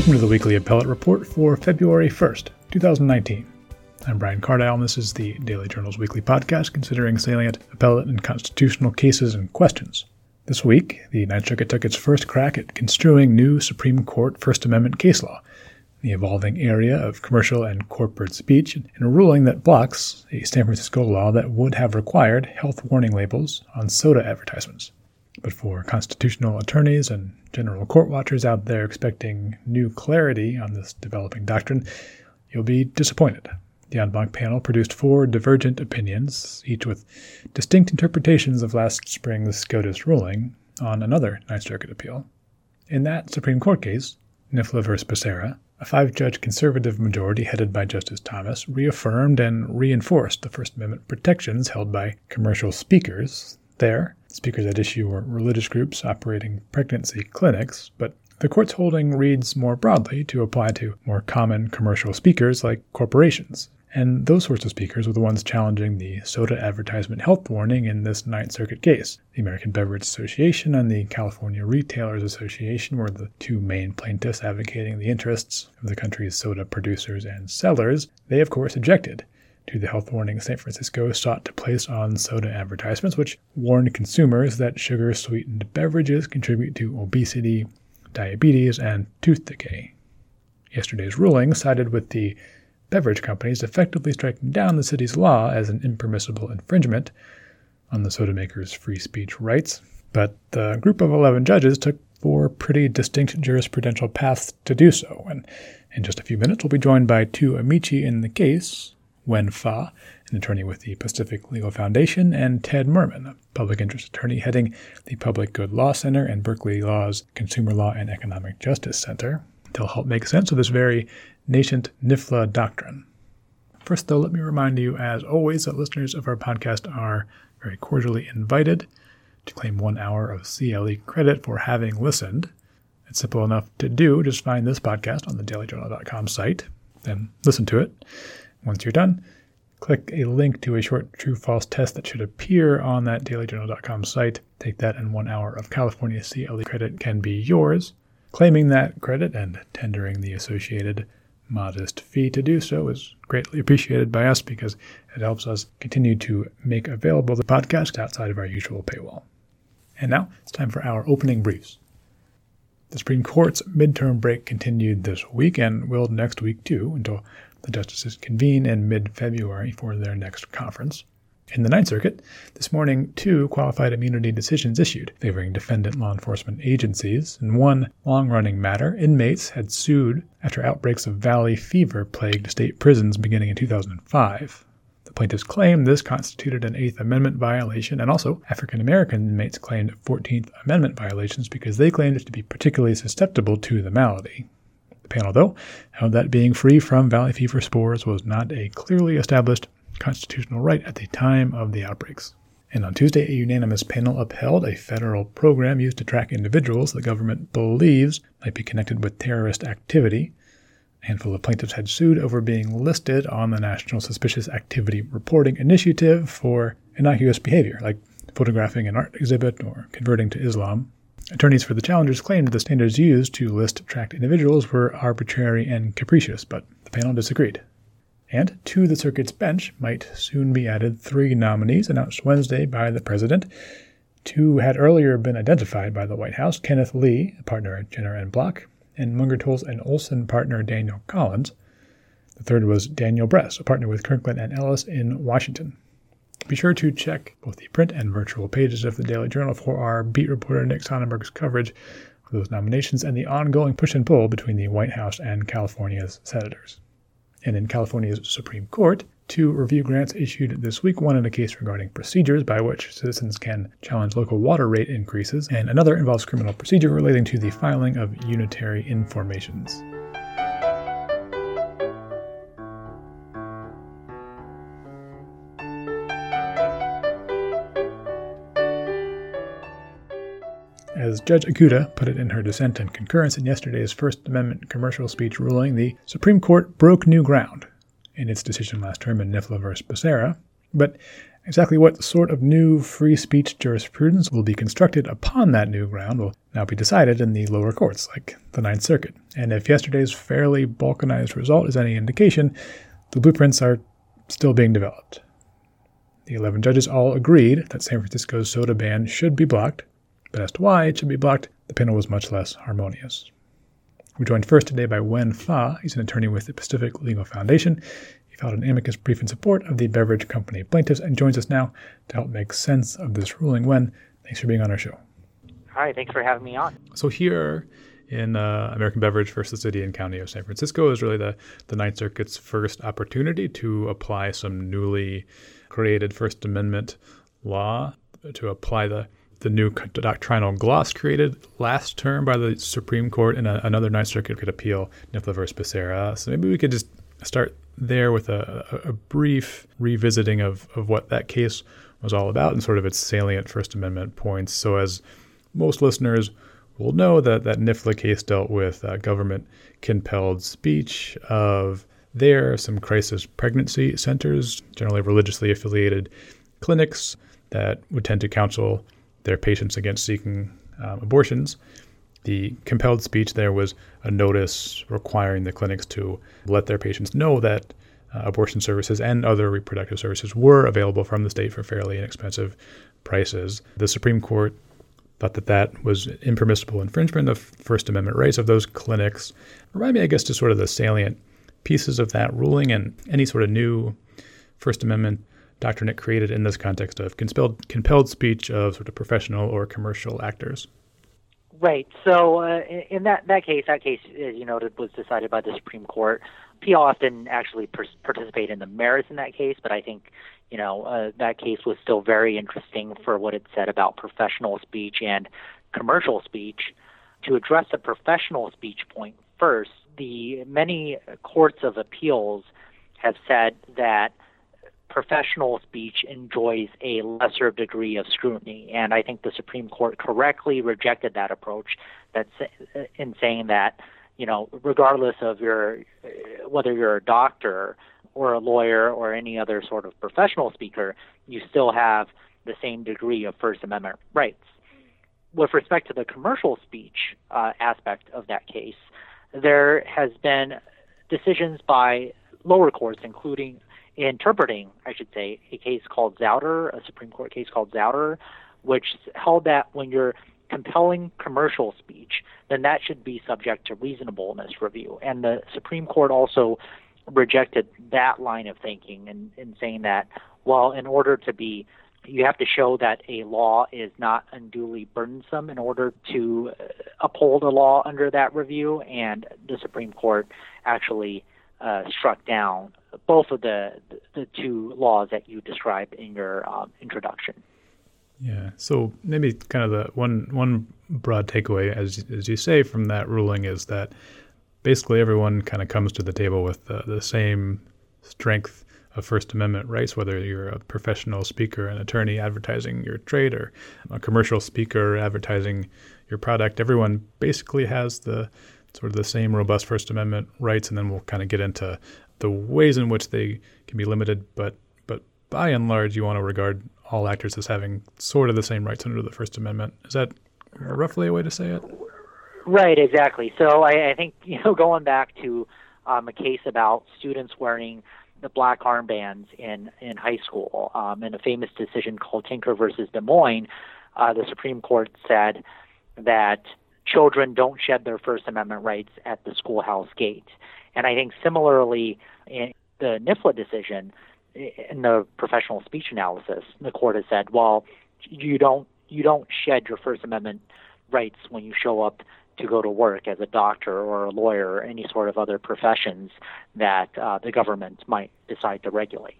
Welcome to the weekly appellate report for February 1st, 2019. I'm Brian Cardile, and this is the Daily Journal's weekly podcast considering salient appellate and constitutional cases and questions. This week, the Ninth Circuit took its first crack at construing new Supreme Court First Amendment case law, the evolving area of commercial and corporate speech, in a ruling that blocks a San Francisco law that would have required health warning labels on soda advertisements. But for constitutional attorneys and general court watchers out there expecting new clarity on this developing doctrine, you'll be disappointed. The en banc panel produced four divergent opinions, each with distinct interpretations of last spring's SCOTUS ruling on another Ninth Circuit appeal. In that Supreme Court case, NIFLA v. Becerra, a five judge conservative majority headed by Justice Thomas reaffirmed and reinforced the First Amendment protections held by commercial speakers. There, speakers at issue were religious groups operating pregnancy clinics, but the court's holding reads more broadly to apply to more common commercial speakers like corporations. And those sorts of speakers were the ones challenging the soda advertisement health warning in this Ninth Circuit case. The American Beverage Association and the California Retailers Association were the two main plaintiffs advocating the interests of the country's soda producers and sellers. They, of course, objected to the health warning San Francisco sought to place on soda advertisements, which warned consumers that sugar sweetened beverages contribute to obesity, diabetes, and tooth decay. Yesterday's ruling sided with the beverage companies effectively striking down the city's law as an impermissible infringement on the soda makers' free speech rights. But the group of 11 judges took four pretty distinct jurisprudential paths to do so. And in just a few minutes, we'll be joined by two amici in the case Wen Fa, an attorney with the Pacific Legal Foundation, and Ted Mermin, a public interest attorney heading the Public Good Law Center and Berkeley Law's Consumer Law and Economic Justice Center. They'll help make sense of this very nascent NIFLA doctrine. First, though, let me remind you, as always, that listeners of our podcast are very cordially invited to claim one hour of CLE credit for having listened. It's simple enough to do. Just find this podcast on the dailyjournal.com site, then listen to it. Once you're done, click a link to a short true false test that should appear on that dailyjournal.com site. Take that, and one hour of California CLE credit can be yours. Claiming that credit and tendering the associated modest fee to do so is greatly appreciated by us because it helps us continue to make available the podcast outside of our usual paywall. And now it's time for our opening briefs. The Supreme Court's midterm break continued this week and will next week too until the justices convene in mid February for their next conference. In the Ninth Circuit, this morning, two qualified immunity decisions issued favoring defendant law enforcement agencies. In one long running matter, inmates had sued after outbreaks of valley fever plagued state prisons beginning in 2005. The plaintiffs claimed this constituted an Eighth Amendment violation, and also African American inmates claimed 14th Amendment violations because they claimed to be particularly susceptible to the malady. Panel, though, held that being free from valley fever spores was not a clearly established constitutional right at the time of the outbreaks. And on Tuesday, a unanimous panel upheld a federal program used to track individuals the government believes might be connected with terrorist activity. A handful of plaintiffs had sued over being listed on the National Suspicious Activity Reporting Initiative for innocuous behavior, like photographing an art exhibit or converting to Islam. Attorneys for the challengers claimed the standards used to list tracked individuals were arbitrary and capricious, but the panel disagreed. And to the circuit's bench might soon be added three nominees announced Wednesday by the president. Two had earlier been identified by the White House Kenneth Lee, a partner at Jenner and Block, and Munger, Tolles and Olson partner Daniel Collins. The third was Daniel Bress, a partner with Kirkland and Ellis in Washington. Be sure to check both the print and virtual pages of the Daily Journal for our beat reporter Nick Sonnenberg's coverage of those nominations and the ongoing push and pull between the White House and California's senators and in California's Supreme Court, two review grants issued this week, one in a case regarding procedures by which citizens can challenge local water rate increases, and another involves criminal procedure relating to the filing of unitary informations. As Judge Ikuta put it in her dissent and concurrence in yesterday's First Amendment commercial speech ruling, the Supreme Court broke new ground in its decision last term in NIFLA v. Becerra. But Exactly what sort of new free speech jurisprudence will be constructed upon that new ground will now be decided in the lower courts, like the Ninth Circuit. And if yesterday's fairly balkanized result is any indication, the blueprints are still being developed. The 11 judges all agreed that San Francisco's soda ban should be blocked, but as to why it should be blocked, the panel was much less harmonious. We're joined first today by Wen Fa. He's an attorney with the Pacific Legal Foundation. He filed an amicus brief in support of the beverage company plaintiffs and joins us now to help make sense of this ruling. Wen, thanks for being on our show. Hi, thanks for having me on. So here in uh, American Beverage versus City and County of San Francisco is really the, the Ninth Circuit's first opportunity to apply some newly created First Amendment law to apply the the new doctrinal gloss created last term by the Supreme Court in a, another Ninth Circuit could appeal NIFLA versus Becerra. So maybe we could just start there with a, a, brief revisiting of, of what that case was all about and sort of its salient First Amendment points. So as most listeners will know that that NIFLA case dealt with uh, government compelled speech of there some crisis pregnancy centers, generally religiously affiliated clinics that would tend to counsel their patients against seeking um, abortions. The compelled speech there was a notice requiring the clinics to let their patients know that uh, abortion services and other reproductive services were available from the state for fairly inexpensive prices. The Supreme Court thought that that was impermissible infringement of First Amendment rights of those clinics. Remind me, I guess, to sort of the salient pieces of that ruling and any sort of new First Amendment doctrine it created in this context of compelled, compelled speech of sort of professional or commercial actors. Right. So uh, in that that case, that case, as you noted, was decided by the Supreme Court. PLF didn't actually per- participate in the merits in that case, but I think you know uh, that case was still very interesting for what it said about professional speech and commercial speech. To address the professional speech point first, the many courts of appeals have said that professional speech enjoys a lesser degree of scrutiny. And I think the Supreme Court correctly rejected that approach that's in saying that, you know, regardless of your whether you're a doctor or a lawyer or any other sort of professional speaker, you still have the same degree of First Amendment rights. With respect to the commercial speech uh, aspect of that case, there has been decisions by lower courts, including interpreting, I should say, a case called Zauderer, a Supreme Court case called Zauderer, which held that when you're compelling commercial speech, then that should be subject to reasonableness review. And the Supreme Court also rejected that line of thinking and in saying that, well, in order to be you have to show that a law is not unduly burdensome in order to uphold a law under that review, and the Supreme Court actually uh, struck down both of the the two laws that you described in your um, introduction. Yeah. So maybe kind of the one one broad takeaway, as as you say, from that ruling is that basically everyone kind of comes to the table with the, the same strength of First Amendment rights, whether you're a professional speaker, an attorney advertising your trade, or a commercial speaker advertising your product. Everyone basically has the sort of the same robust First Amendment rights, and then we'll kind of get into the ways in which they can be limited. But but by and large, you want to regard all actors as having sort of the same rights under the First Amendment. Is that roughly a way to say it? Right, exactly. So I, I think you know going back to um, a case about students wearing the black armbands in in high school, um, in a famous decision called Tinker versus Des Moines, uh, the Supreme Court said that children don't shed their First Amendment rights at the schoolhouse gate. And I think similarly in the NIFLA decision, in the professional speech analysis, the court has said, well, you don't you don't shed your First Amendment rights when you show up to go to work as a doctor or a lawyer or any sort of other professions that uh, the government might decide to regulate.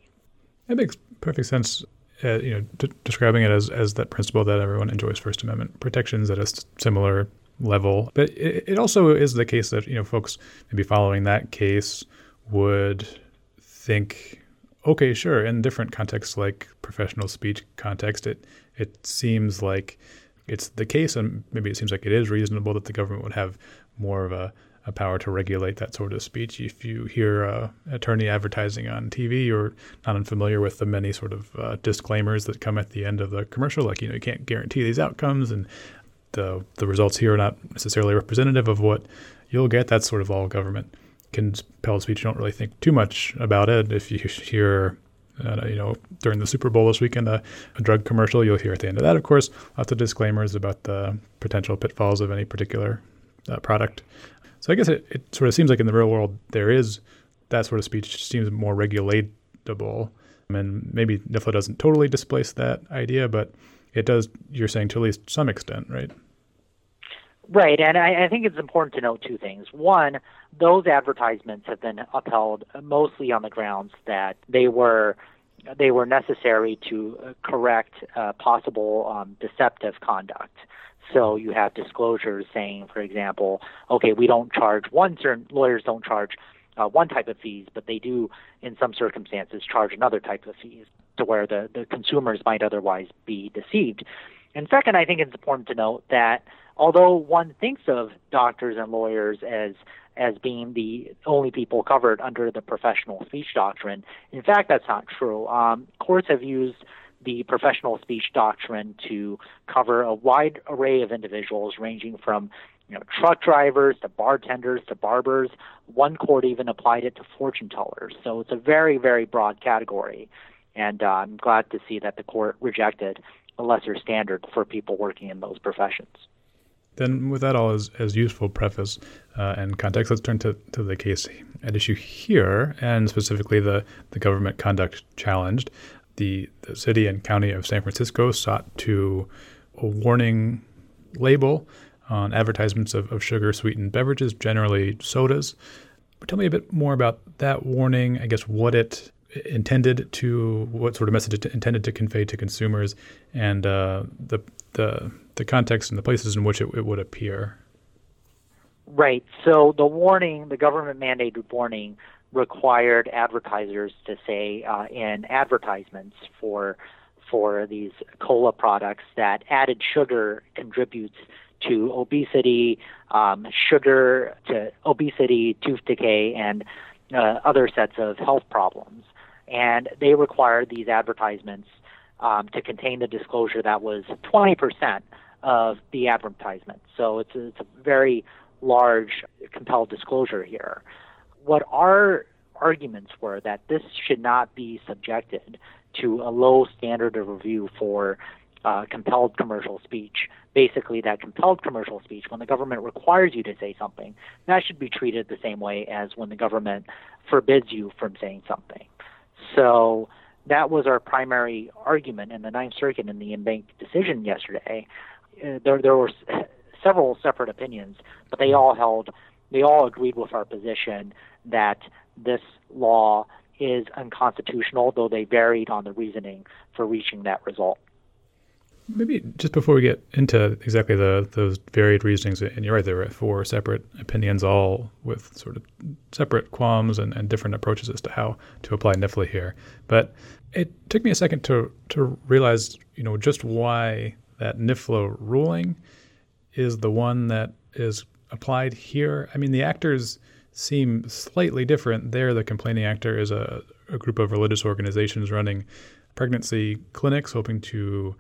That makes perfect sense. Uh, you know, describing it as as that principle that everyone enjoys First Amendment protections at a similar level. But it, it also is the case that you know folks maybe following that case would think, okay, sure, in different contexts like professional speech context, it it seems like it's the case, and maybe it seems like it is reasonable that the government would have more of a, a power to regulate that sort of speech. If you hear an attorney advertising on TV, you're not unfamiliar with the many sort of uh, disclaimers that come at the end of the commercial, like you know you can't guarantee these outcomes, and the the results here are not necessarily representative of what you'll get. That's sort of all government compelled speech. You don't really think too much about it. If you hear uh, you know, during the Super Bowl this weekend, a, a, drug commercial. You'll hear at the end of that, of course, lots of disclaimers about the potential pitfalls of any particular uh, product. So I guess it, it sort of seems like in the real world there is that sort of speech seems more regulatable. I And maybe NIFLA doesn't totally displace that idea, but it does, you're saying, to at least some extent, right? Right, and I, I think it's important to note two things. One, those advertisements have been upheld mostly on the grounds that they were they were necessary to correct uh, possible um, deceptive conduct. So you have disclosures saying, for example, okay, we don't charge one certain lawyers don't charge uh, one type of fees, but they do in some circumstances charge another type of fees to where the, the consumers might otherwise be deceived. And second, I think it's important to note that although one thinks of doctors and lawyers as as being the only people covered under the professional speech doctrine, in fact, that's not true. Um, courts have used the professional speech doctrine to cover a wide array of individuals, ranging from you know, truck drivers to bartenders to barbers. One court even applied it to fortune tellers. So it's a very, very broad category. And uh, I'm glad to see that the court rejected a lesser standard for people working in those professions. Then, with that all as, as useful preface uh, and context, let's turn to, to the case at issue here, and specifically the, the government conduct challenged. The, the city and county of San Francisco sought to a warning label on advertisements of, of sugar sweetened beverages, generally sodas. But Tell me a bit more about that warning, I guess, what it intended to, what sort of message it intended to convey to consumers, and uh, the, the the context and the places in which it, it would appear. Right. So the warning, the government mandated warning, required advertisers to say uh, in advertisements for for these cola products that added sugar contributes to obesity, um, sugar to obesity, tooth decay, and uh, other sets of health problems. And they required these advertisements um, to contain the disclosure that was 20% of the advertisement. So it's a, it's a very large compelled disclosure here. What our arguments were that this should not be subjected to a low standard of review for uh, compelled commercial speech. Basically, that compelled commercial speech, when the government requires you to say something, that should be treated the same way as when the government forbids you from saying something. So that was our primary argument in the Ninth Circuit in the en banc decision yesterday uh, there there were several separate opinions, but they all held they all agreed with our position that this law is unconstitutional, though they varied on the reasoning for reaching that result. Maybe just before we get into exactly the those varied reasonings, and you're right, there were four separate opinions, all with sort of separate qualms and, and different approaches as to how to apply NIFLA here. But it took me a second to to realize, you know, just why that NIFLA ruling is the one that is applied here. I mean, the actors seem slightly different. There, the complaining actor is a, a group of religious organizations running pregnancy clinics, hoping to,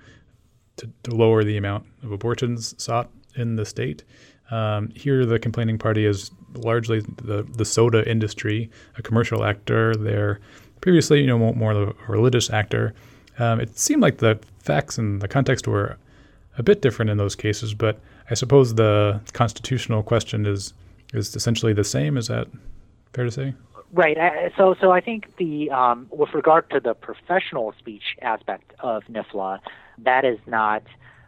to, to lower the amount of abortions sought in the state. Um, here, the complaining party is largely the, the soda industry, a commercial actor. They're previously, you know, more of a religious actor. Um, it seemed like the facts and the context were a bit different in those cases, but I suppose the constitutional question is is essentially the same. Is that fair to say? Right. So, so I think the um, with regard to the professional speech aspect of NIFLA, that is not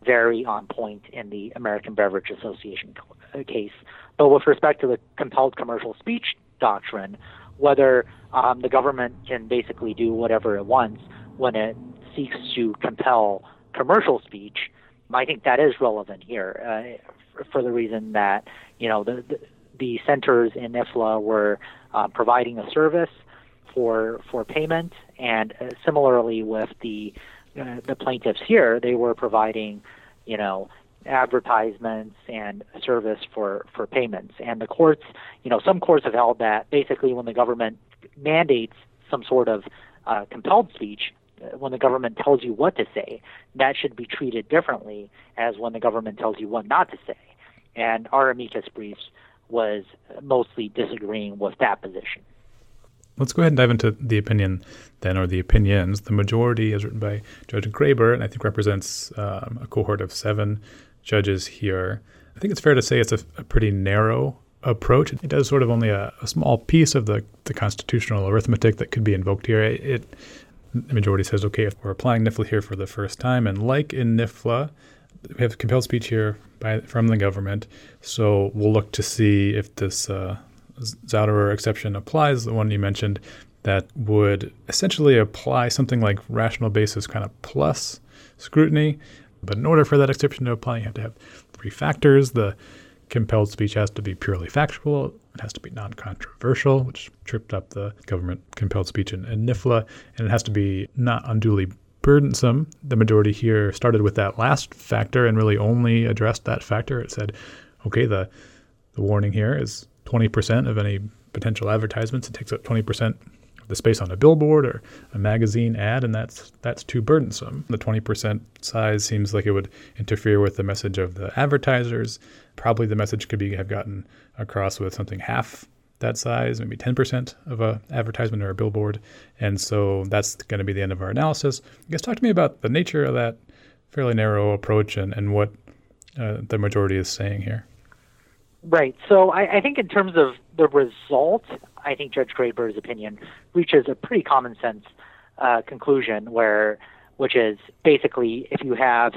very on point in the American Beverage Association uh, case. But with respect to the compelled commercial speech doctrine, whether um, the government can basically do whatever it wants when it seeks to compel commercial speech, I think that is relevant here uh, for the reason that you know the the, centers in NIFLA were uh, providing a service for for payment, and uh, similarly with the uh, the plaintiffs here, they were providing you know advertisements and service for, for payments. And the courts, you know, some courts have held that basically when the government mandates some sort of uh, compelled speech, uh, when the government tells you what to say, that should be treated differently as when the government tells you what not to say. And our amicus briefs was mostly disagreeing with that position. Let's go ahead and dive into the opinion then, or the opinions. The majority is written by Judge Graber, and I think represents um, a cohort of seven judges here. I think it's fair to say it's a, a pretty narrow approach. It does sort of only a, a, small piece of the, the constitutional arithmetic that could be invoked here. It, it, the majority says, okay, if we're applying NIFLA here for the first time, and like in NIFLA, we have compelled speech here by from the government, so we'll look to see if this uh, Zauderer exception applies, the one you mentioned, that would essentially apply something like rational basis kind of plus scrutiny. But in order for that exception to apply, you have to have three factors. The compelled speech has to be purely factual, it has to be non controversial, which tripped up the government compelled speech in, in NIFLA, and it has to be not unduly burdensome. The majority here started with that last factor and really only addressed that factor. It said, okay, the, the warning here is 20% of any potential advertisements. It takes up 20% of the space on a billboard or a magazine ad, and that's that's too burdensome. The 20% size seems like it would interfere with the message of the advertisers. Probably the message could be have gotten across with something half that size, maybe 10% of a advertisement or a billboard. And so that's going to be the end of our analysis. I guess talk to me about the nature of that fairly narrow approach and, and what uh, the majority is saying here. Right. So I, I think in terms of the result, I think Judge Graber's opinion reaches a pretty common sense uh, conclusion where, which is basically if you have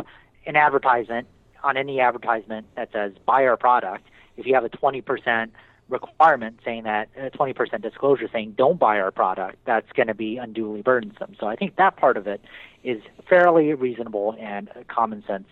an advertisement on any advertisement that says buy our product, if you have a 20% requirement saying that a 20% disclosure saying don't buy our product, that's going to be unduly burdensome. So I think that part of it is fairly reasonable and a common sense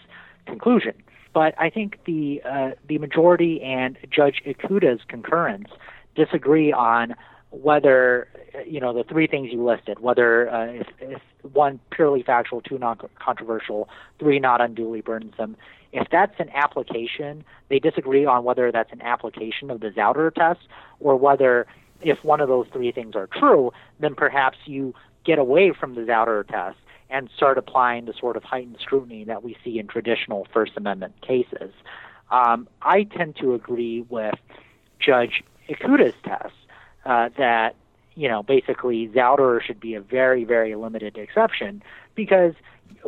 conclusion. But I think the uh, the majority and Judge Ikuta's concurrence disagree on whether you know the three things you listed whether uh, if, if one purely factual two non-controversial three not unduly burdensome. If that's an application they disagree on whether that's an application of the zauderer test or whether if one of those three things are true then perhaps you get away from the zauderer test and start applying the sort of heightened scrutiny that we see in traditional First Amendment cases. Um, I tend to agree with Judge Ikuta's test uh, that you know basically Zauderer should be a very very limited exception because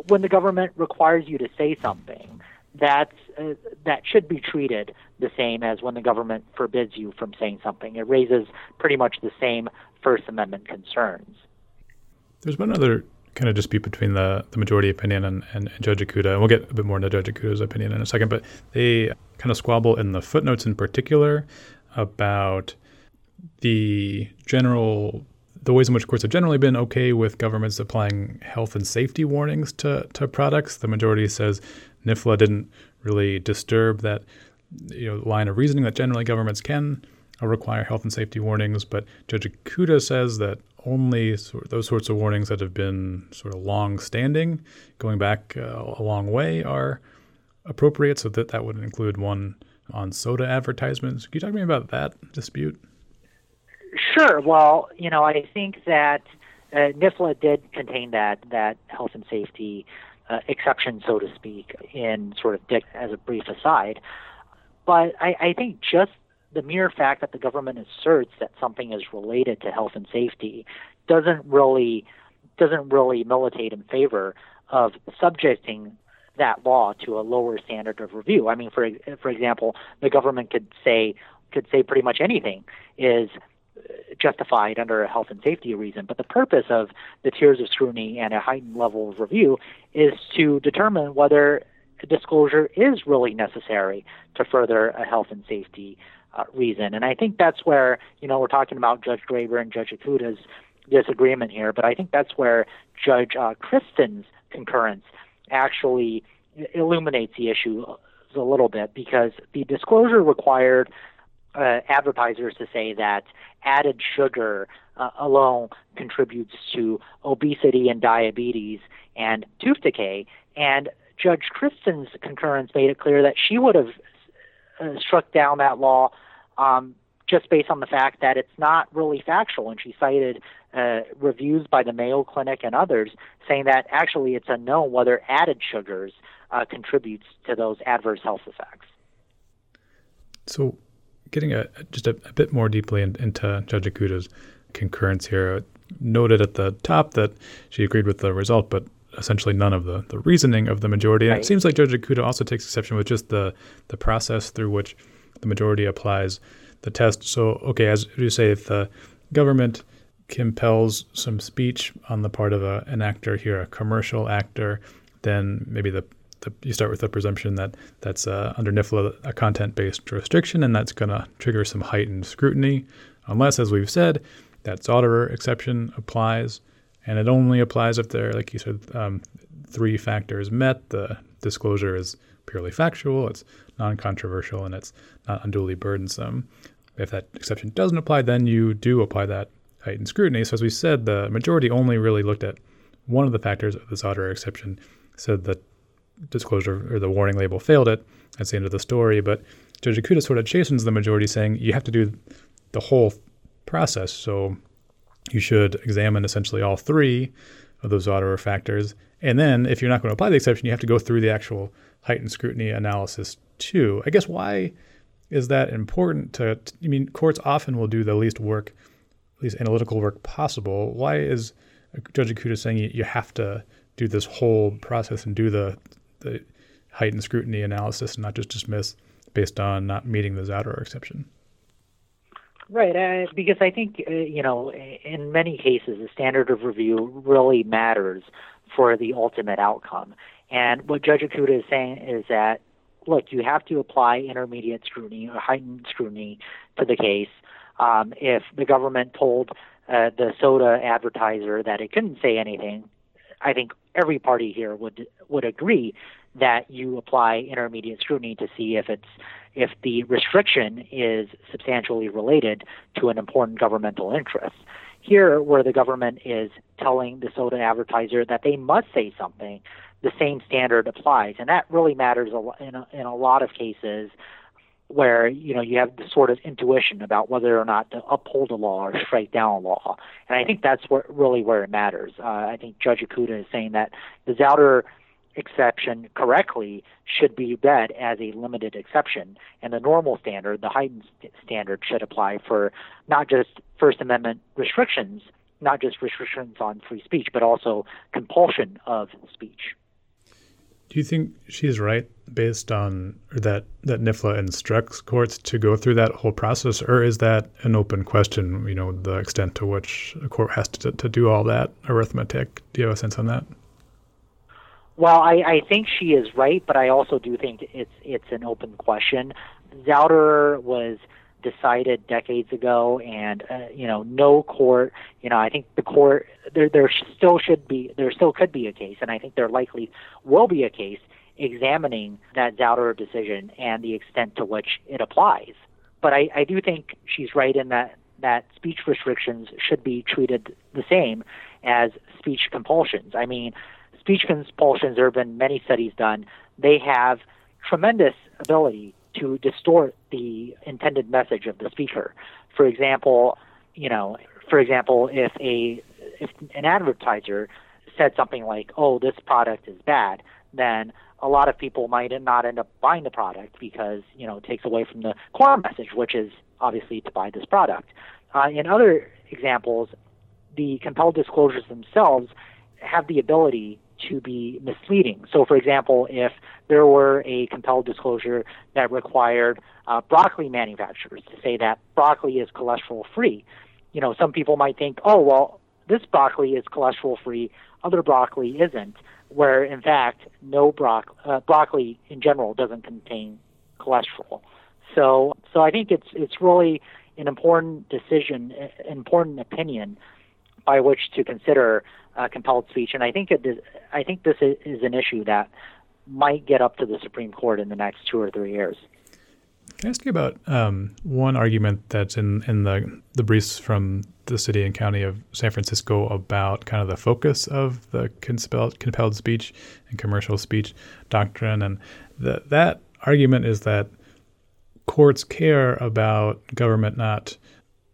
when the government requires you to say something, that's uh, that should be treated the same as when the government forbids you from saying something. It raises pretty much the same First Amendment concerns. There's other kind of dispute between the, the majority opinion and, and, and, Judge Ikuta. And we'll get a bit more into Judge Ikuta's opinion in a second, but they kind of squabble in the footnotes in particular about the general the ways in which courts have generally been okay with governments applying health and safety warnings to, to products. The majority says NIFLA didn't really disturb that you know line of reasoning that generally governments can require health and safety warnings, but Judge Ikuta says that only sort of those sorts of warnings that have been sort of long-standing, going back uh, a long way, are appropriate. So that that would include one on soda advertisements. Can you talk to me about that dispute? Sure. Well, you know, I think that uh, NIFLA did contain that that health and safety uh, exception, so to speak, in sort of dicta as a brief aside. But I, I think just the mere fact that the government asserts that something is related to health and safety doesn't really doesn't really militate in favor of subjecting that law to a lower standard of review. I mean, for for example, the government could say could say pretty much anything is justified under a health and safety reason. But the purpose of the tiers of scrutiny and a heightened level of review is to determine whether disclosure is really necessary to further a health and safety uh, reason. And I think that's where, you know, we're talking about Judge Graber and Judge Ikuta's disagreement here, but I think that's where Judge uh, Christen's concurrence actually illuminates the issue a little bit because the disclosure required uh, advertisers to say that added sugar uh, alone contributes to obesity and diabetes and tooth decay. And Judge Christen's concurrence made it clear that she would have uh, struck down that law um, just based on the fact that it's not really factual. And she cited uh, reviews by the Mayo Clinic and others saying that actually it's unknown whether added sugars uh, contributes to those adverse health effects. So, getting a, just a, a bit more deeply in, into Judge Ikuta's concurrence here, noted at the top that she agreed with the result, but essentially none of the, the reasoning of the majority. And right. it seems like Judge Ikuta also takes exception with just the, the process through which the majority applies the test. So, okay, as you say, if the government compels some speech on the part of a, an actor here, a commercial actor, then maybe the, the you start with the presumption that that's uh, under NIFLA a content-based restriction, and that's going to trigger some heightened scrutiny, unless, as we've said, that Zauderer exception applies, and it only applies if there, like you said, um, three factors met. The disclosure is purely factual, it's non-controversial, and it's not unduly burdensome. If that exception doesn't apply, then you do apply that heightened scrutiny. So as we said, the majority only really looked at one of the factors of the Zauderer exception, said that disclosure or the warning label failed it. That's the end of the story. But Judge Ikuta sort of chastens the majority, saying you have to do the whole process. So you should examine essentially all three of those Zauderer factors. And then if you're not going to apply the exception, you have to go through the actual heightened scrutiny analysis too. I guess why is that important to, I mean, courts often will do the least work least analytical work possible. Why is Judge Ikuta saying you, have to do this whole process and do the, the heightened scrutiny analysis and not just dismiss based on not meeting the Zauderer exception? Right, uh, because I think uh, you know, in many cases, the standard of review really matters for the ultimate outcome. And what Judge Ikuta is saying is that, look, you have to apply intermediate scrutiny or heightened scrutiny to the case, um, if the government told uh, the soda advertiser that it couldn't say anything, I think every party here would would agree that you apply intermediate scrutiny to see if it's if the restriction is substantially related to an important governmental interest. Here, where the government is telling the soda advertiser that they must say something, the same standard applies, and that really matters in a, in a lot of cases where you know you have the sort of intuition about whether or not to uphold a law or strike down a law, and I think that's where really where it matters. Uh, I think Judge Ikuta is saying that the Zauderer exception correctly should be read as a limited exception, and the normal standard, the heightened st- standard, should apply for not just First Amendment restrictions, not just restrictions on free speech, but also compulsion of speech. Do you think she's right based on that that NIFLA instructs courts to go through that whole process, or is that an open question? You know, the extent to which a court has to to do all that arithmetic. Do you have a sense on that? Well, I, I think she is right, but I also do think it's it's an open question. Zauderer was decided decades ago, and uh, you know, no court. You know, I think the court there there still should be there still could be a case, and I think there likely will be a case examining that Zauderer decision and the extent to which it applies. But I, I do think she's right in that that speech restrictions should be treated the same as speech compulsions. I mean, speech compulsions, there have been many studies done. They have tremendous ability to distort the intended message of the speaker. For example, you know, for example, if a if an advertiser said something like, "Oh, this product is bad," then a lot of people might not end up buying the product because you know it takes away from the core message, which is obviously to buy this product. Uh, in other examples, the compelled disclosures themselves have the ability to be misleading. So, for example, if there were a compelled disclosure that required uh, broccoli manufacturers to say that broccoli is cholesterol free, you know, some people might think, oh, well, this broccoli is cholesterol free, other broccoli isn't, where in fact, no bro- uh, broccoli in general doesn't contain cholesterol. So, so I think it's it's really an important decision, an important opinion by which to consider uh, compelled speech. And I think it is, I think this is an issue that might get up to the Supreme Court in the next two or three years. Can I ask you about um, one argument that's in, in the, the briefs from the city and county of San Francisco about kind of the focus of the compelled, compelled speech and commercial speech doctrine. And the, that argument is that courts care about government not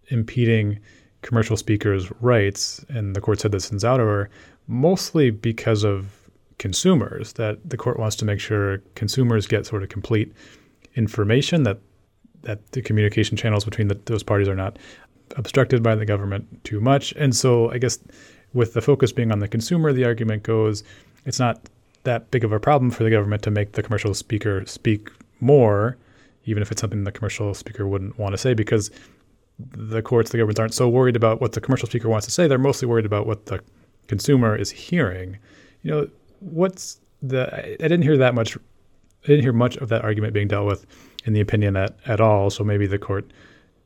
impeding commercial speakers' rights, and the court said this in Zauderer, mostly because of consumers, that the court wants to make sure consumers get sort of complete information that that the communication channels between the, those parties are not obstructed by the government too much. And so I guess with the focus being on the consumer, the argument goes it's not that big of a problem for the government to make the commercial speaker speak more, even if it's something the commercial speaker wouldn't want to say, because the courts, the governments aren't so worried about what the commercial speaker wants to say. They're mostly worried about what the consumer is hearing. You know, what's the? I didn't hear that much. I didn't hear much of that argument being dealt with in the opinion at, at all. So maybe the court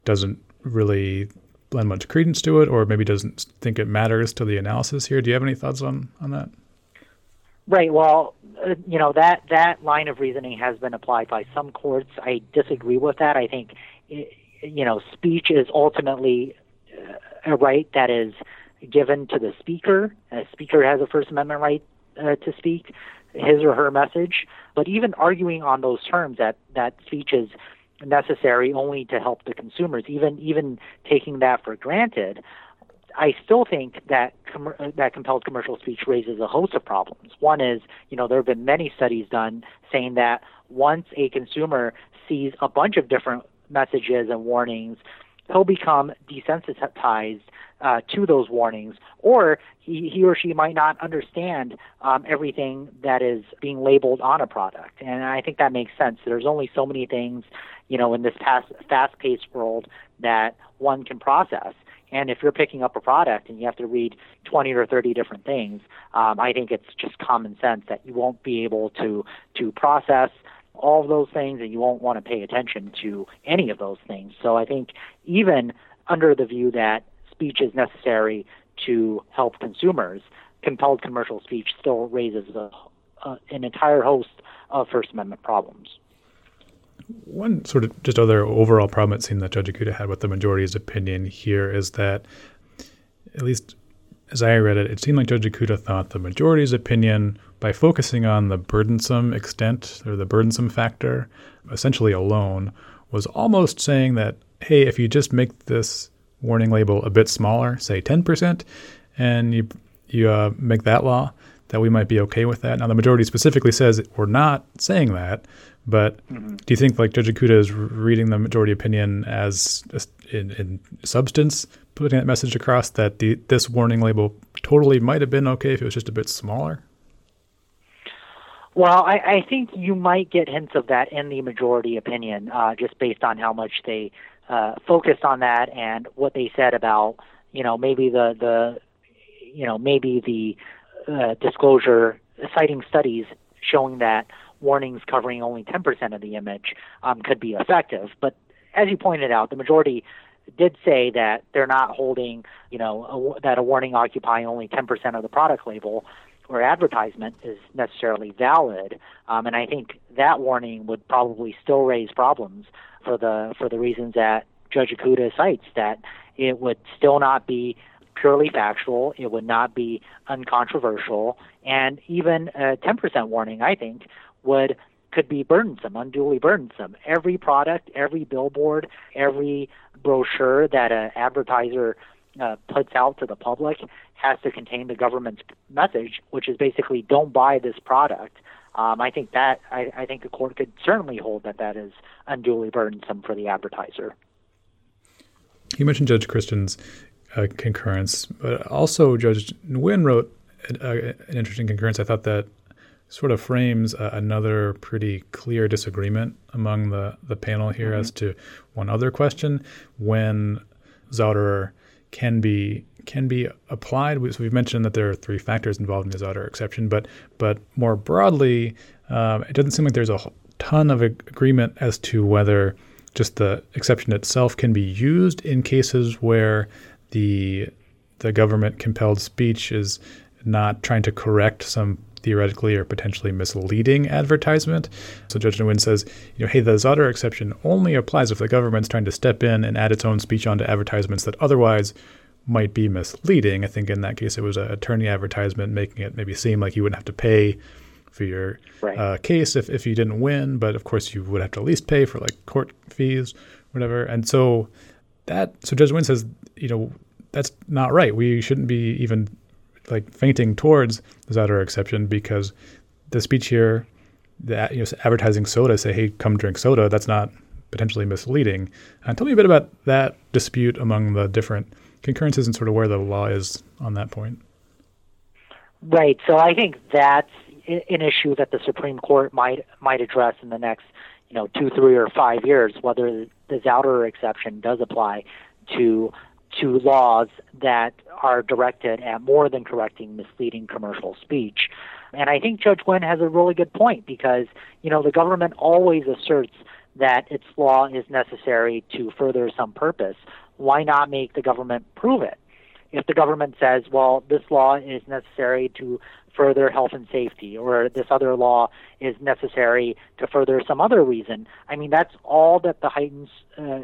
doesn't really lend much credence to it, or maybe doesn't think it matters to the analysis here. Do you have any thoughts on on that? Right. Well, uh, you know that that line of reasoning has been applied by some courts. I disagree with that. I think you know speech is ultimately uh, a right that is given to the speaker. A speaker has a First Amendment right uh, to speak his or her message. But even arguing on those terms that that speech is necessary only to help the consumers, even even taking that for granted, I still think that com- that compelled commercial speech raises a host of problems. One is, you know, there have been many studies done saying that once a consumer sees a bunch of different messages and warnings, he'll become desensitized uh, to those warnings, or he, he or she might not understand um, everything that is being labeled on a product. And I think that makes sense. There's only so many things, you know, in this fast, fast-paced world that one can process. And if you're picking up a product and you have to read 20 or 30 different things, um, I think it's just common sense that you won't be able to to process all of those things and you won't want to pay attention to any of those things. So I think even under the view that speech is necessary to help consumers, compelled commercial speech still raises a, a, an entire host of First Amendment problems. One sort of just other overall problem it seemed that Judge Ikuta had with the majority's opinion here is that, at least as I read it, it seemed like Judge Ikuta thought the majority's opinion, by focusing on the burdensome extent or the burdensome factor, essentially alone, was almost saying that, hey, if you just make this warning label a bit smaller, say 10%, and you you uh, make that law, that we might be okay with that. Now, the majority specifically says we're not saying that, but mm-hmm. do you think like Judge Ikuta is reading the majority opinion as in, in substance, putting that message across that the this warning label totally might have been okay if it was just a bit smaller? Well, I, I think you might get hints of that in the majority opinion, uh, just based on how much they uh, focused on that and what they said about you know maybe the the you know maybe the uh, disclosure citing studies showing that warnings covering only 10% of the image um, could be effective. But as you pointed out, the majority did say that they're not holding, you know, a, that a warning occupying only 10% of the product label or advertisement is necessarily valid. Um, and I think that warning would probably still raise problems for the for the reasons that Judge Ikuta cites that it would still not be purely factual, it would not be uncontroversial, and even a 10% warning, I think, would could be burdensome, unduly burdensome. Every product, every billboard, every brochure that an advertiser uh, puts out to the public has to contain the government's message, which is basically don't buy this product. Um, I think that I, I think the court could certainly hold that that is unduly burdensome for the advertiser. You mentioned Judge Christen's uh, concurrence, but also Judge Nguyen wrote a, an interesting concurrence. I thought that sort of frames uh, another pretty clear disagreement among the, the panel here mm-hmm. as to one other question when Zauderer can be can be applied. So we've mentioned that there are three factors involved in the Zauderer exception, but but more broadly, um, it doesn't seem like there's a ton of agreement as to whether just the exception itself can be used in cases where the the government compelled speech is not trying to correct some theoretically or potentially misleading advertisement. So Judge Nguyen says, you know, hey, the Zauderer exception only applies if the government's trying to step in and add its own speech onto advertisements that otherwise might be misleading. I think in that case, it was an attorney advertisement making it maybe seem like you wouldn't have to pay for your right. uh, case if, if you didn't win, but of course you would have to at least pay for like court fees, whatever. And so that, so Judge Nguyen says, you know, that's not right. We shouldn't be even like feinting towards the Zauderer exception because the speech here, that you know, advertising soda, say, hey, come drink soda, that's not potentially misleading. Uh, tell me a bit about that dispute among the different concurrences and sort of where the law is on that point. Right. So I think that's an issue that the Supreme Court might might address in the next, you know, two, three, or five years. Whether the Zauderer exception does apply to to laws that are directed at more than correcting misleading commercial speech. And I think Judge Nguyen has a really good point because, you know, the government always asserts that its law is necessary to further some purpose why not make the government prove it? If the government says, well, this law is necessary to further health and safety, or this other law is necessary to further some other reason, I mean, that's all that the heightened uh,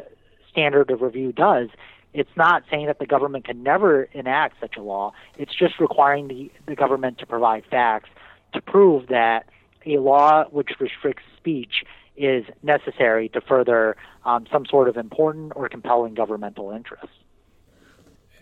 standard of review does. It's not saying that the government can never enact such a law. It's just requiring the, the government to provide facts to prove that a law which restricts speech is necessary to further um, some sort of important or compelling governmental interest.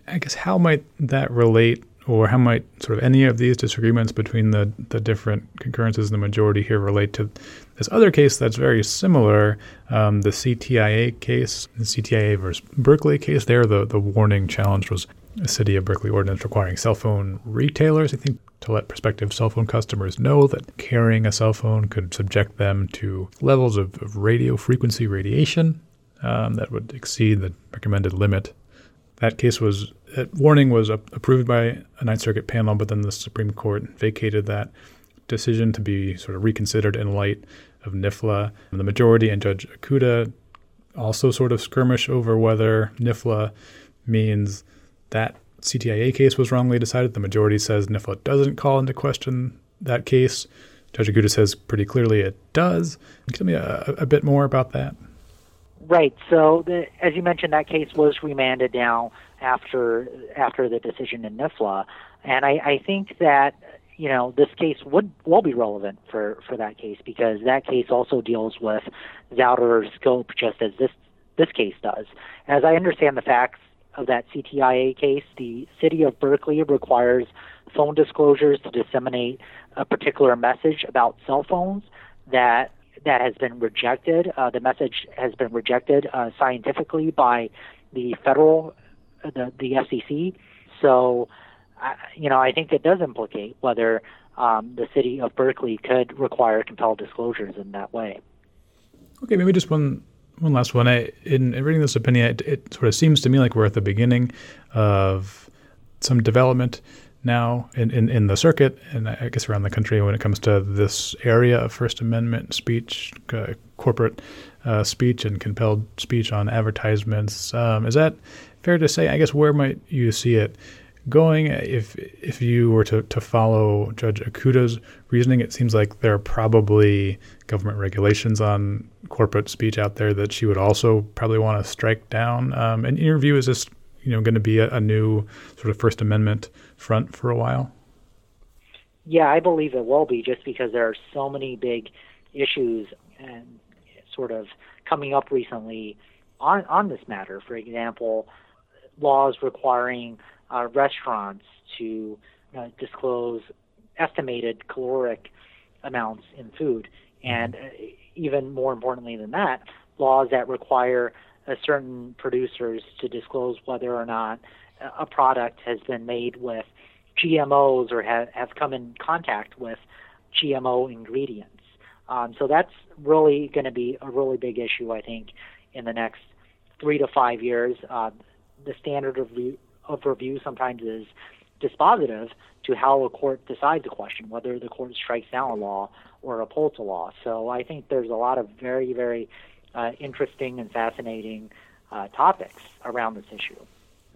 I guess how might that relate, or how might sort of any of these disagreements between the, the different concurrences in the majority here relate to this other case that's very similar, um, the CTIA case, the CTIA versus Berkeley case? There, the, the warning challenge was a city of Berkeley ordinance requiring cell phone retailers, I think, to let prospective cell phone customers know that carrying a cell phone could subject them to levels of, of radio frequency radiation um, that would exceed the recommended limit. That case was, that warning was approved by a Ninth Circuit panel, but then the Supreme Court vacated that decision to be sort of reconsidered in light of NIFLA. And the majority and Judge Ikuta also sort of skirmish over whether NIFLA means that CTIA case was wrongly decided. The majority says NIFLA doesn't call into question that case. Judge Ikuta says pretty clearly it does. Can you tell me a, a bit more about that? Right. So, the, as you mentioned, that case was remanded now after after the decision in NIFLA, and I, I think that you know this case would will be relevant for for that case because that case also deals with Zauderer's scope just as this this case does. As I understand the facts of that CTIA case, the city of Berkeley requires phone disclosures to disseminate a particular message about cell phones that that has been rejected. Uh, the message has been rejected uh, scientifically by the federal, the the FCC. So, you know, I think it does implicate whether um, the city of Berkeley could require compelled disclosures in that way. Okay, maybe just one one last one. I, in, in reading this opinion, it, it, sort of seems to me like we're at the beginning of some development now in, in, in the circuit and I guess around the country when it comes to this area of First Amendment speech, uh, corporate uh, speech, and compelled speech on advertisements. Um, is that fair to say? I guess where might you see it going if if you were to, to follow Judge Ikuta's reasoning? It seems like there are probably government regulations on corporate speech out there that she would also probably want to strike down. Um, and in your view, is this you know going to be a, a new sort of First Amendment front for a while? Yeah, I believe it will be, just because there are so many big issues and sort of coming up recently on on this matter. For example, laws requiring uh, restaurants to uh, disclose estimated caloric amounts in food, and uh, even more importantly than that, laws that require uh, certain producers to disclose whether or not a product has been made with GMOs or have, have come in contact with GMO ingredients. Um, so that's really going to be a really big issue, I think, in the next three to five years. Uh, the standard of, re- of review sometimes is dispositive to how a court decides a question, whether the court strikes down a law or upholds a law. So I think there's a lot of very, very uh, interesting and fascinating uh, topics around this issue.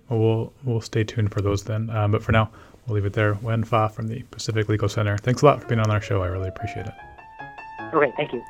Well, we'll we'll stay tuned for those then. Um, but for now, we'll leave it there. Wen Fa from the Pacific Legal Center. Thanks a lot for being on our show. I really appreciate it. Okay, thank you.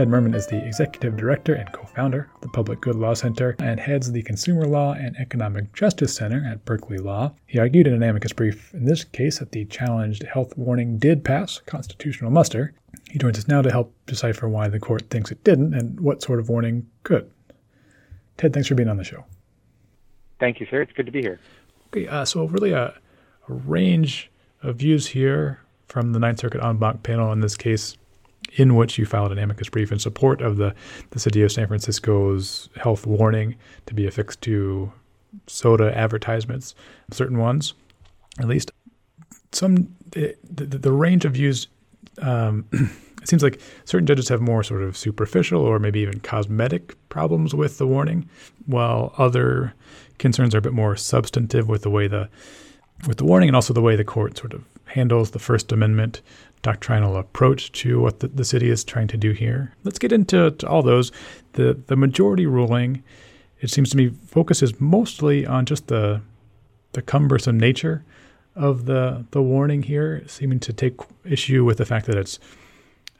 Ted Mermin is the executive director and co founder of the Public Good Law Center and heads the Consumer Law and Economic Justice Center at Berkeley Law. He argued in an amicus brief in this case that the challenged health warning did pass constitutional muster. He joins us now to help decipher why the court thinks it didn't and what sort of warning could. Ted, thanks for being on the show. Thank you, sir. It's good to be here. Okay, uh, so really a, a range of views here from the Ninth Circuit en banc panel in this case in which you filed an amicus brief in support of the, the city of San Francisco's health warning to be affixed to soda advertisements, certain ones, at least. Some the, the, the range of views. Um, it seems like certain judges have more sort of superficial or maybe even cosmetic problems with the warning, while other concerns are a bit more substantive with the way the with the warning and also the way the court sort of handles the First Amendment doctrinal approach to what the, the city is trying to do here. Let's get into all those. The the majority ruling, it seems to me, focuses mostly on just the the cumbersome nature of the the warning here, seeming to take issue with the fact that it's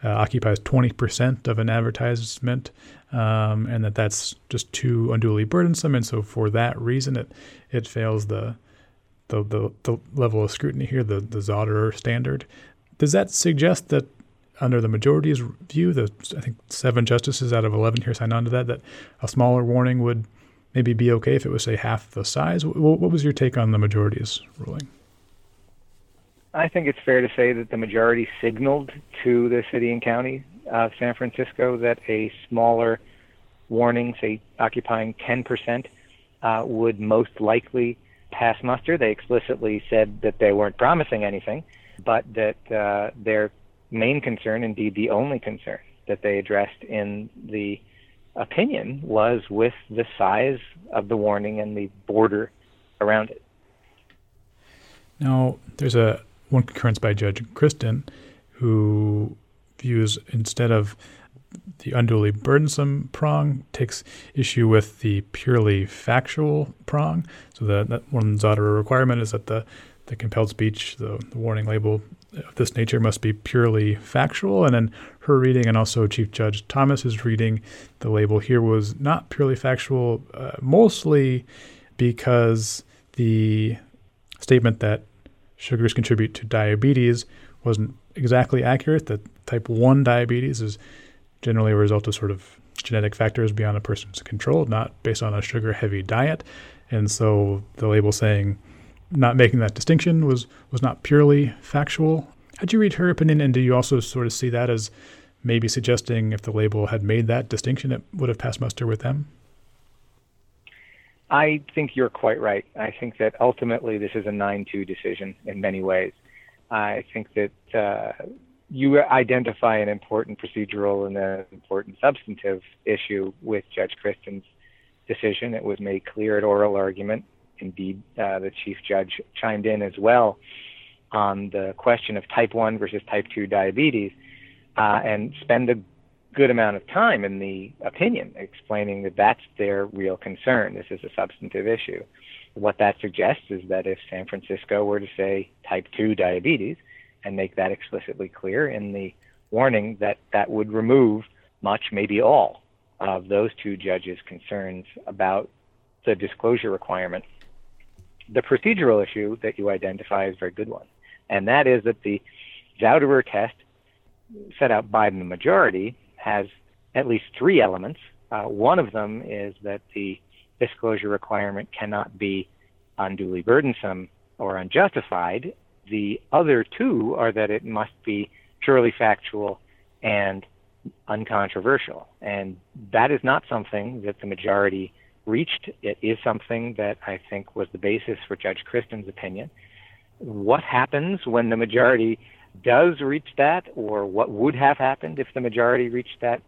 uh, occupies 20% of an advertisement, um, and that that's just too unduly burdensome. And so, for that reason, it it fails the the, the, the level of scrutiny here, the, the Zauderer standard. Does that suggest that under the majority's view, the I think seven justices out of 11 here signed on to that, that a smaller warning would maybe be okay if it was, say, half the size? What, what was your take on the majority's ruling? I think it's fair to say that the majority signaled to the city and county of San Francisco that a smaller warning, say occupying 10%, uh, would most likely pass muster. They explicitly said that they weren't promising anything, but that uh, their main concern, indeed the only concern that they addressed in the opinion, was with the size of the warning and the border around it. Now, there's a one concurrence by Judge Christen who views instead of the unduly burdensome prong takes issue with the purely factual prong. So the, that one's Zauderer requirement is that the, the compelled speech, the, the warning label of this nature must be purely factual. And then her reading and also Chief Judge Thomas's reading, the label here was not purely factual, uh, mostly because the statement that sugars contribute to diabetes wasn't exactly accurate. That type 1 diabetes is generally a result of sort of genetic factors beyond a person's control, not based on a sugar heavy diet. And so the label saying not making that distinction was was not purely factual. How'd you read her opinion, and do you also sort of see that as maybe suggesting if the label had made that distinction, it would have passed muster with them? I think you're quite right. I think that ultimately this is a 9 2 decision in many ways. I think that uh, you identify an important procedural and an important substantive issue with Judge Christen's decision. It was made clear at oral argument. Indeed, uh, the chief judge chimed in as well on the question of type 1 versus type 2 diabetes uh, and spend a good amount of time in the opinion explaining that that's their real concern. This is a substantive issue. What that suggests is that if San Francisco were to say type 2 diabetes, and make that explicitly clear in the warning that that would remove much, maybe all, of those two judges' concerns about the disclosure requirement. The procedural issue that you identify is a very good one, and that is that the Zauderer test set out by the majority has at least three elements. Uh, one of them is that the disclosure requirement cannot be unduly burdensome or unjustified, the other two are that it must be purely factual and uncontroversial. And that is not something that the majority reached. It is something that I think was the basis for Judge Christen's opinion. What happens when the majority does reach that, or what would have happened if the majority reached that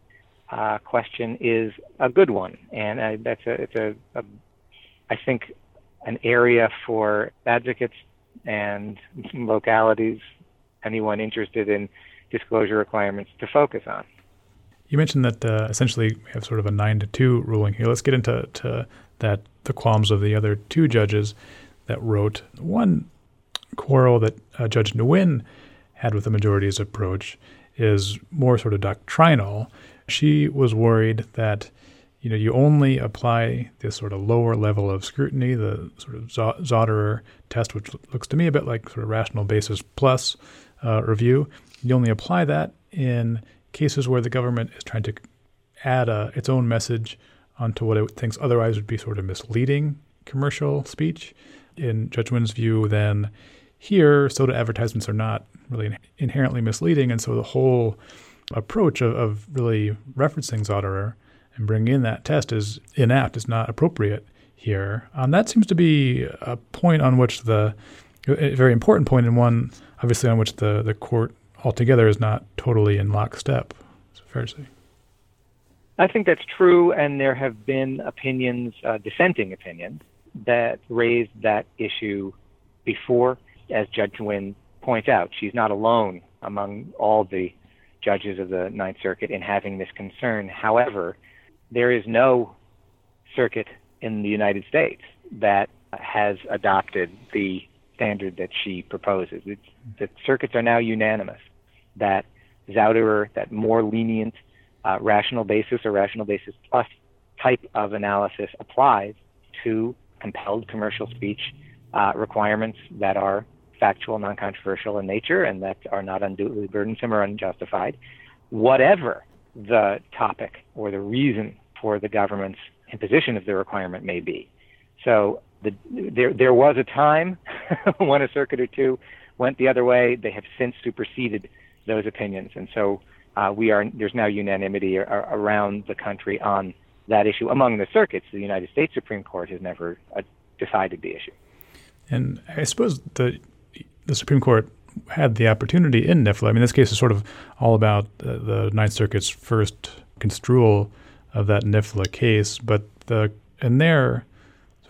uh, question, is a good one. And uh, that's a, it's a, a, I think, an area for advocates and localities, anyone interested in disclosure requirements to focus on. You mentioned that uh, essentially we have sort of a nine to two ruling here. Let's get into to that the qualms of the other two judges that wrote. One quarrel that uh, Judge Nguyen had with the majority's approach is more sort of doctrinal, She was worried that you know you only apply this sort of lower level of scrutiny, the sort of Zauderer test, which looks to me a bit like sort of rational basis plus uh, review. You only apply that in cases where the government is trying to add a, its own message onto what it thinks otherwise would be sort of misleading commercial speech. In Judge Nguyen's view, then here, soda advertisements are not really inherently misleading, and so the whole approach of, of really referencing Zauderer and bringing in that test is inapt, is not appropriate here. Um, that seems to be a point on which the a very important point, and one obviously on which the the court altogether is not totally in lockstep. Is it fair to say? I think that's true, and there have been opinions, uh, dissenting opinions, that raised that issue before. As Judge Nguyen points out, she's not alone among all the judges of the Ninth Circuit in having this concern. However, there is no circuit in the United States that has adopted the standard that she proposes. It's, the circuits are now unanimous that Zauderer, that more lenient uh, rational basis or rational basis plus type of analysis applies to compelled commercial speech uh, requirements that are factual, non controversial in nature, and that are not unduly burdensome or unjustified, whatever the topic or the reason for the government's imposition of the requirement may be. So the, there, there was a time when a circuit or two went the other way. They have since superseded those opinions, and so uh, we are there's now unanimity ar- around the country on that issue among the circuits. The United States Supreme Court has never uh, decided the issue. And I suppose the the Supreme Court had the opportunity in NIFLA. I mean, this case is sort of all about uh, the Ninth Circuit's first construal of that NIFLA case, but the in there,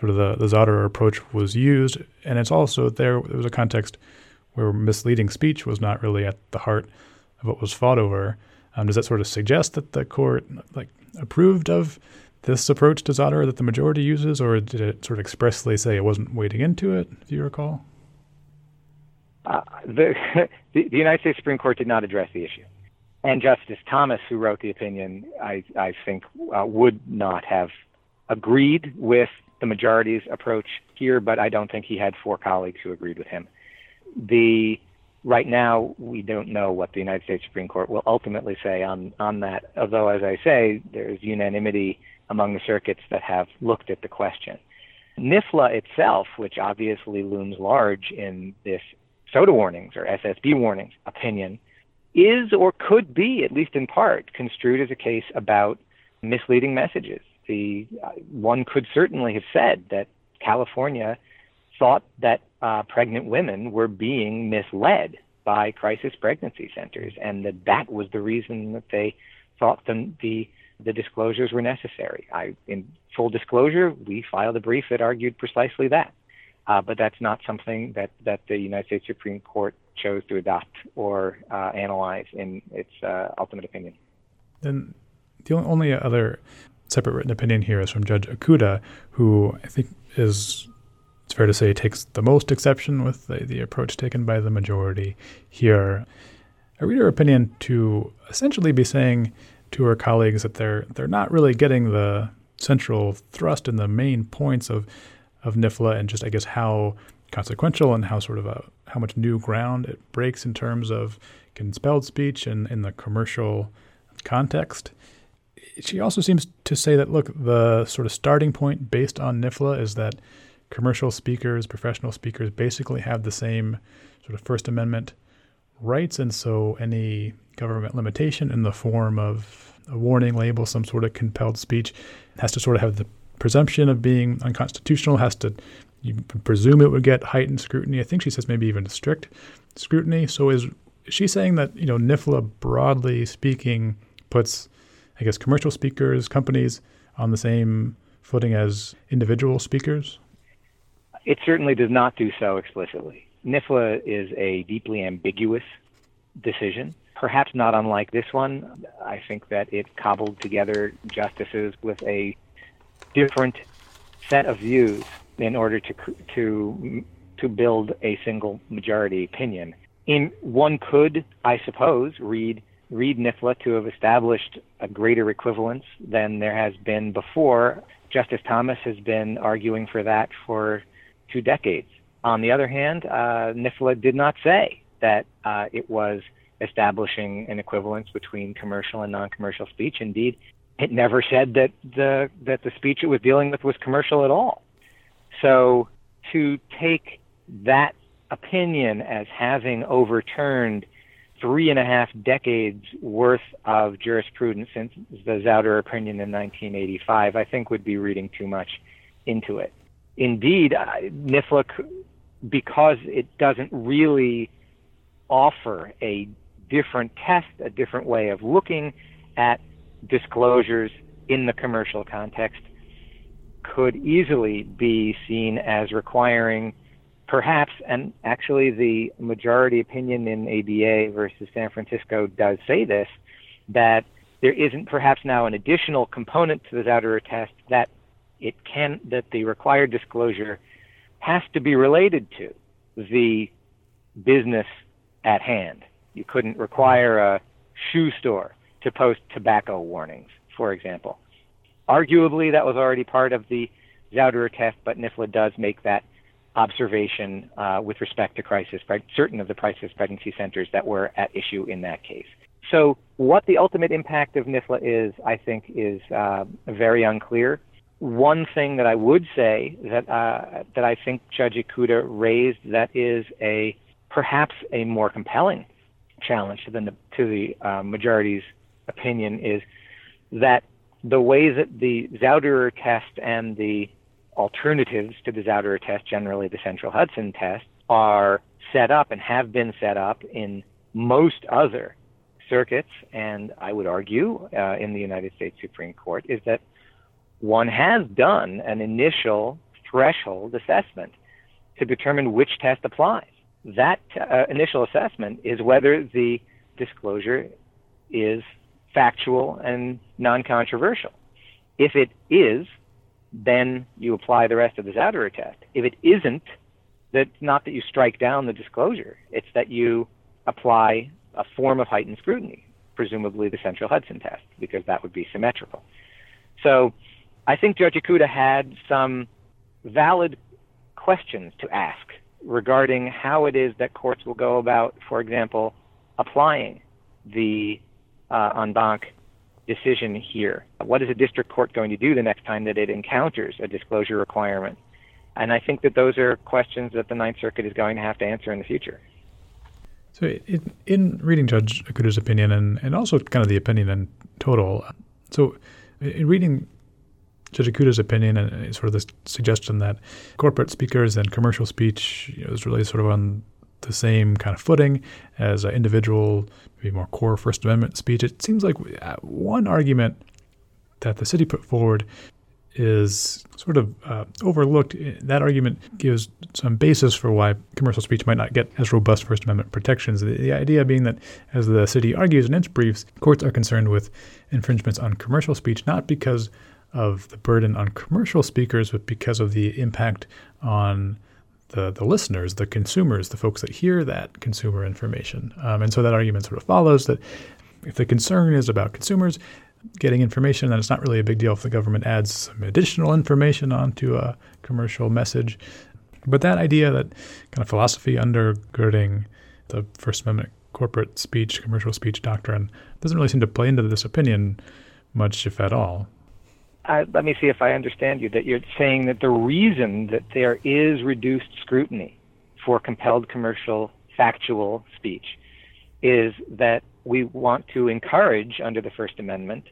sort of the the Zauderer approach was used, and it's also there. There was a context where misleading speech was not really at the heart of what was fought over. Um, does that sort of suggest that the court like approved of this approach to Zauderer that the majority uses, or did it sort of expressly say it wasn't wading into it? If you recall. Uh, the, the, the United States Supreme Court did not address the issue, and Justice Thomas, who wrote the opinion, I, I think uh, would not have agreed with the majority's approach here, but I don't think he had four colleagues who agreed with him. The right now we don't know what the United States Supreme Court will ultimately say on on that. Although, as I say, there's unanimity among the circuits that have looked at the question. NIFLA itself, which obviously looms large in this soda warnings or SSB warnings opinion, is or could be, at least in part, construed as a case about misleading messages. The uh, one could certainly have said that California thought that uh, pregnant women were being misled by crisis pregnancy centers, and that that was the reason that they thought the the, the disclosures were necessary. I, in full disclosure, we filed a brief that argued precisely that, uh, but that's not something that that the United States Supreme Court chose to adopt or uh, analyze in its uh, ultimate opinion. Then the only other separate written opinion here is from Judge Ikuta, who I think is it's fair to say takes the most exception with the, the approach taken by the majority here. I read her opinion to essentially be saying to her colleagues that they're they're not really getting the central thrust and the main points of of NIFLA and just I guess how consequential and how sort of a how much new ground it breaks in terms of compelled speech and in the commercial context. She also seems to say that look, the sort of starting point based on NIFLA is that commercial speakers, professional speakers basically have the same sort of First Amendment rights, and so any government limitation in the form of a warning label, some sort of compelled speech, has to sort of have the presumption of being unconstitutional, has to you presume it would get heightened scrutiny. I think she says maybe even strict scrutiny. So is she saying that you know NIFLA broadly speaking puts, I guess, commercial speakers, companies on the same footing as individual speakers? It certainly does not do so explicitly. NIFLA is a deeply ambiguous decision, perhaps not unlike this one. I think that it cobbled together justices with a different set of views in order to to to build a single majority opinion. In one could, I suppose, read read NIFLA to have established a greater equivalence than there has been before. Justice Thomas has been arguing for that for two decades. On the other hand, uh, NIFLA did not say that uh, it was establishing an equivalence between commercial and non-commercial speech. Indeed, it never said that the that the speech it was dealing with was commercial at all. So to take that opinion as having overturned three and a half decades worth of jurisprudence since the Zauderer opinion in 1985, I think would be reading too much into it. Indeed, uh, NIFLA, because it doesn't really offer a different test, a different way of looking at disclosures in the commercial context, could easily be seen as requiring perhaps, and actually the majority opinion in ABA versus San Francisco does say this, that there isn't perhaps now an additional component to the Zauderer test that it can that the required disclosure has to be related to the business at hand. You couldn't require a shoe store to post tobacco warnings, for example. Arguably, that was already part of the Zauderer test, but NIFLA does make that observation uh, with respect to crisis, certain of the crisis pregnancy centers that were at issue in that case. So, what the ultimate impact of NIFLA is, I think, is uh, very unclear. One thing that I would say that uh, that I think Judge Ikuta raised that is a perhaps a more compelling challenge to the to the uh, majority's opinion is that the way that the Zauderer test and the alternatives to the Zauderer test, generally the Central Hudson test, are set up and have been set up in most other circuits, and I would argue uh, in the United States Supreme Court, is that one has done an initial threshold assessment to determine which test applies. That uh, initial assessment is whether the disclosure is factual and non controversial. If it is, then you apply the rest of the Zauderer test. If it isn't, that's not that you strike down the disclosure, it's that you apply a form of heightened scrutiny, presumably the Central Hudson test, because that would be symmetrical. So I think Judge Ikuta had some valid questions to ask regarding how it is that courts will go about, for example, applying the uh, en banc decision here? What is a district court going to do the next time that it encounters a disclosure requirement? And I think that those are questions that the Ninth Circuit is going to have to answer in the future. So, in, in reading Judge Ikuta's opinion and, and also kind of the opinion in total, so in reading Judge Ikuta's opinion and sort of the suggestion that corporate speakers and commercial speech is really sort of on the same kind of footing as an individual, maybe more core First Amendment speech. It seems like uh, one argument that the city put forward is sort of uh, overlooked. That argument gives some basis for why commercial speech might not get as robust First Amendment protections. The, the, idea being that, as the city argues in its briefs, courts are concerned with infringements on commercial speech not because of the burden on commercial speakers, but because of the impact on the, the listeners, the consumers, the folks that hear that consumer information. Um, and so that argument sort of follows that if the concern is about consumers getting information, then it's not really a big deal if the government adds some additional information onto a commercial message. But that idea, that kind of philosophy undergirding the First Amendment corporate speech, commercial speech doctrine, doesn't really seem to play into this opinion much, if at all. I, let me see if I understand you. That you're saying that the reason that there is reduced scrutiny for compelled commercial factual speech is that we want to encourage, under the First Amendment,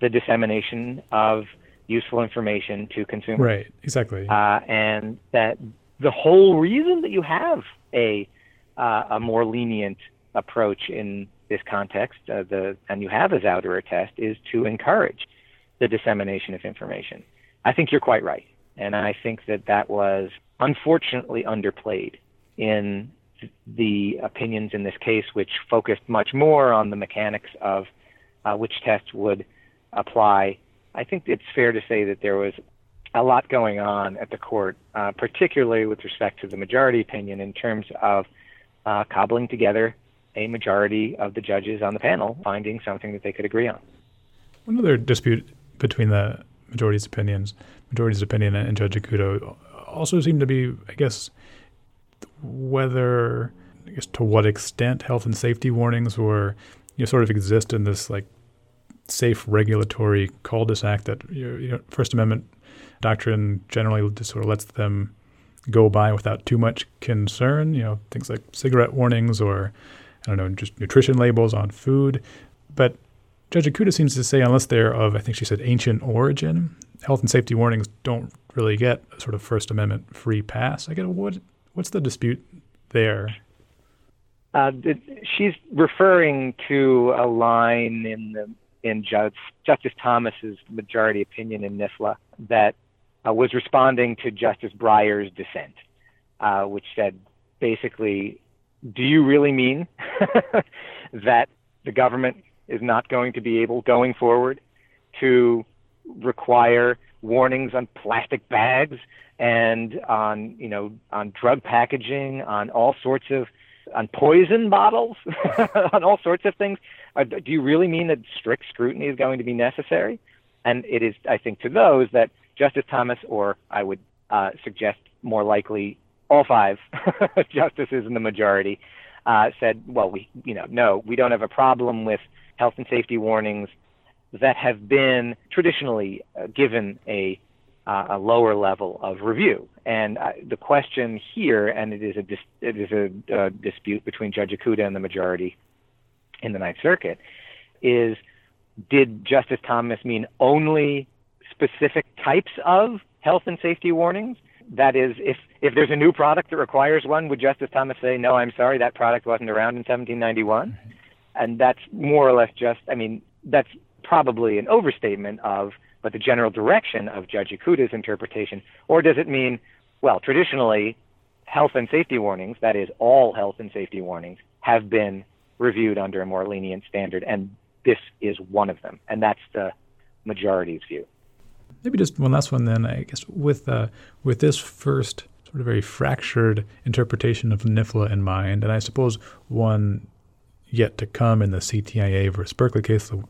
the dissemination of useful information to consumers. Right, exactly. Uh, and that the whole reason that you have a uh, a more lenient approach in this context, uh, the and you have a Zauderer test, is to encourage the dissemination of information. I think you're quite right. And I think that that was unfortunately underplayed in the opinions in this case, which focused much more on the mechanics of uh, which test would apply. I think it's fair to say that there was a lot going on at the court, uh, particularly with respect to the majority opinion in terms of uh, cobbling together a majority of the judges on the panel finding something that they could agree on. One other dispute between the majority's opinions, majority's opinion and Judge Ikuta also seemed to be, I guess, whether, I guess, to what extent health and safety warnings were, you know, sort of exist in this like safe regulatory cul-de-sac that you know, First Amendment doctrine generally just sort of lets them go by without too much concern. You know, things like cigarette warnings or I don't know, just nutrition labels on food. But Judge Ikuta seems to say, unless they're of, I think she said, ancient origin, health and safety warnings don't really get a sort of First Amendment free pass. I get what what's the dispute there? Uh, she's referring to a line in the in Judge, Justice Thomas's majority opinion in NIFLA that uh, was responding to Justice Breyer's dissent, uh, which said basically, do you really mean that the government is not going to be able going forward to require warnings on plastic bags and on you know on drug packaging on all sorts of on poison bottles on all sorts of things. Uh, do you really mean that strict scrutiny is going to be necessary? And it is i think to those that justice thomas or i would uh, suggest more likely all five justices in the majority uh, said well we you know no we don't have a problem with health and safety warnings that have been traditionally uh, given a, uh, a lower level of review. And uh, the question here, and it is a dis- it is a dispute between Judge Ikuta and the majority in the Ninth Circuit, is did Justice Thomas mean only specific types of health and safety warnings? That is, if if there's a new product that requires one, would Justice Thomas say, "No, I'm sorry, that product wasn't around in 1791"? And that's more or less just, I mean, that's probably an overstatement of, but the general direction of Judge Ikuta's interpretation? Or does it mean, well, traditionally, health and safety warnings, that is, all health and safety warnings, have been reviewed under a more lenient standard, and this is one of them, and that's the majority's view. Maybe just one last one then. I guess with uh, with this first sort of very fractured interpretation of NIFLA in mind, and I suppose one yet to come in the CTIA versus Berkeley case, a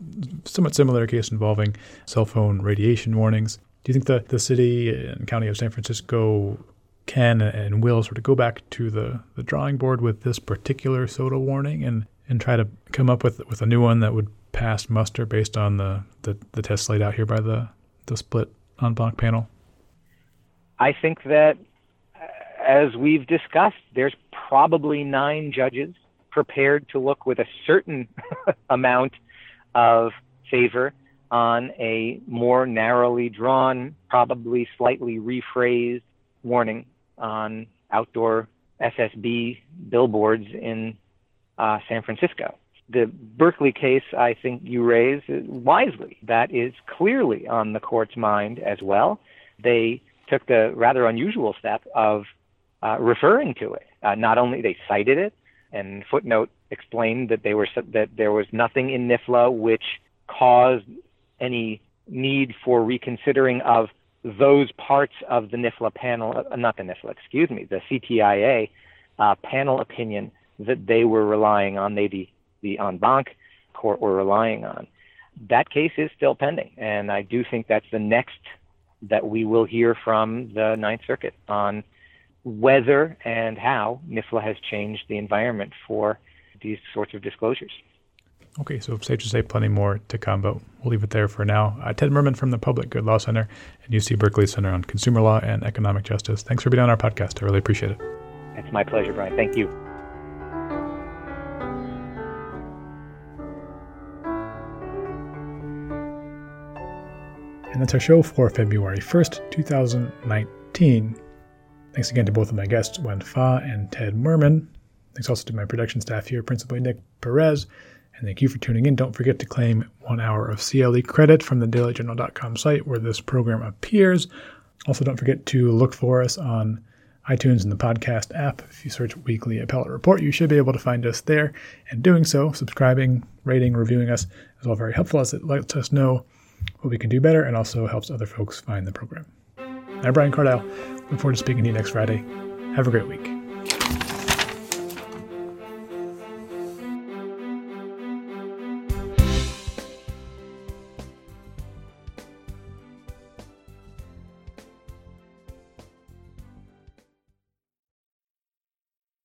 somewhat similar case involving cell phone radiation warnings. Do you think the, the city and county of San Francisco can and will sort of go back to the, the drawing board with this particular soda warning and, and try to come up with with a new one that would pass muster based on the, the, the tests laid out here by the, the split en banc panel? I think that, uh, as we've discussed, there's probably nine judges prepared to look with a certain amount of favor on a more narrowly drawn, probably slightly rephrased warning on outdoor SSB billboards in uh, San Francisco. The Berkeley case, I think you raise wisely. That is clearly on the court's mind as well. They took the rather unusual step of uh, referring to it. Uh, not only they cited it, and footnote explained that they were that there was nothing in NIFLA which caused any need for reconsidering of those parts of the NIFLA panel, uh, not the NIFLA, excuse me, the CTIA uh, panel opinion that they were relying on, they the, the en banc court were relying on. That case is still pending, and I do think that's the next that we will hear from the Ninth Circuit on whether and how NIFLA has changed the environment for these sorts of disclosures. Okay, so safe to say plenty more to come, but we'll leave it there for now. Uh, Ted Mermin from the Public Good Law Center and UC Berkeley Center on Consumer Law and Economic Justice. Thanks for being on our podcast. I really appreciate it. It's my pleasure, Brian. Thank you. And that's our show for February 1st, 2019. Thanks again to both of my guests, Wen Fa and Ted Mermin. Thanks also to my production staff here, principally Nick Perez. And thank you for tuning in. Don't forget to claim one hour of CLE credit from the dailyjournal.com site where this program appears. Also, don't forget to look for us on iTunes and the podcast app. If you search Weekly Appellate Report, you should be able to find us there. And doing so, subscribing, rating, reviewing us is all very helpful as it lets us know what we can do better and also helps other folks find the program. I'm Brian Cardile. Look forward to speaking to you next Friday. Have a great week.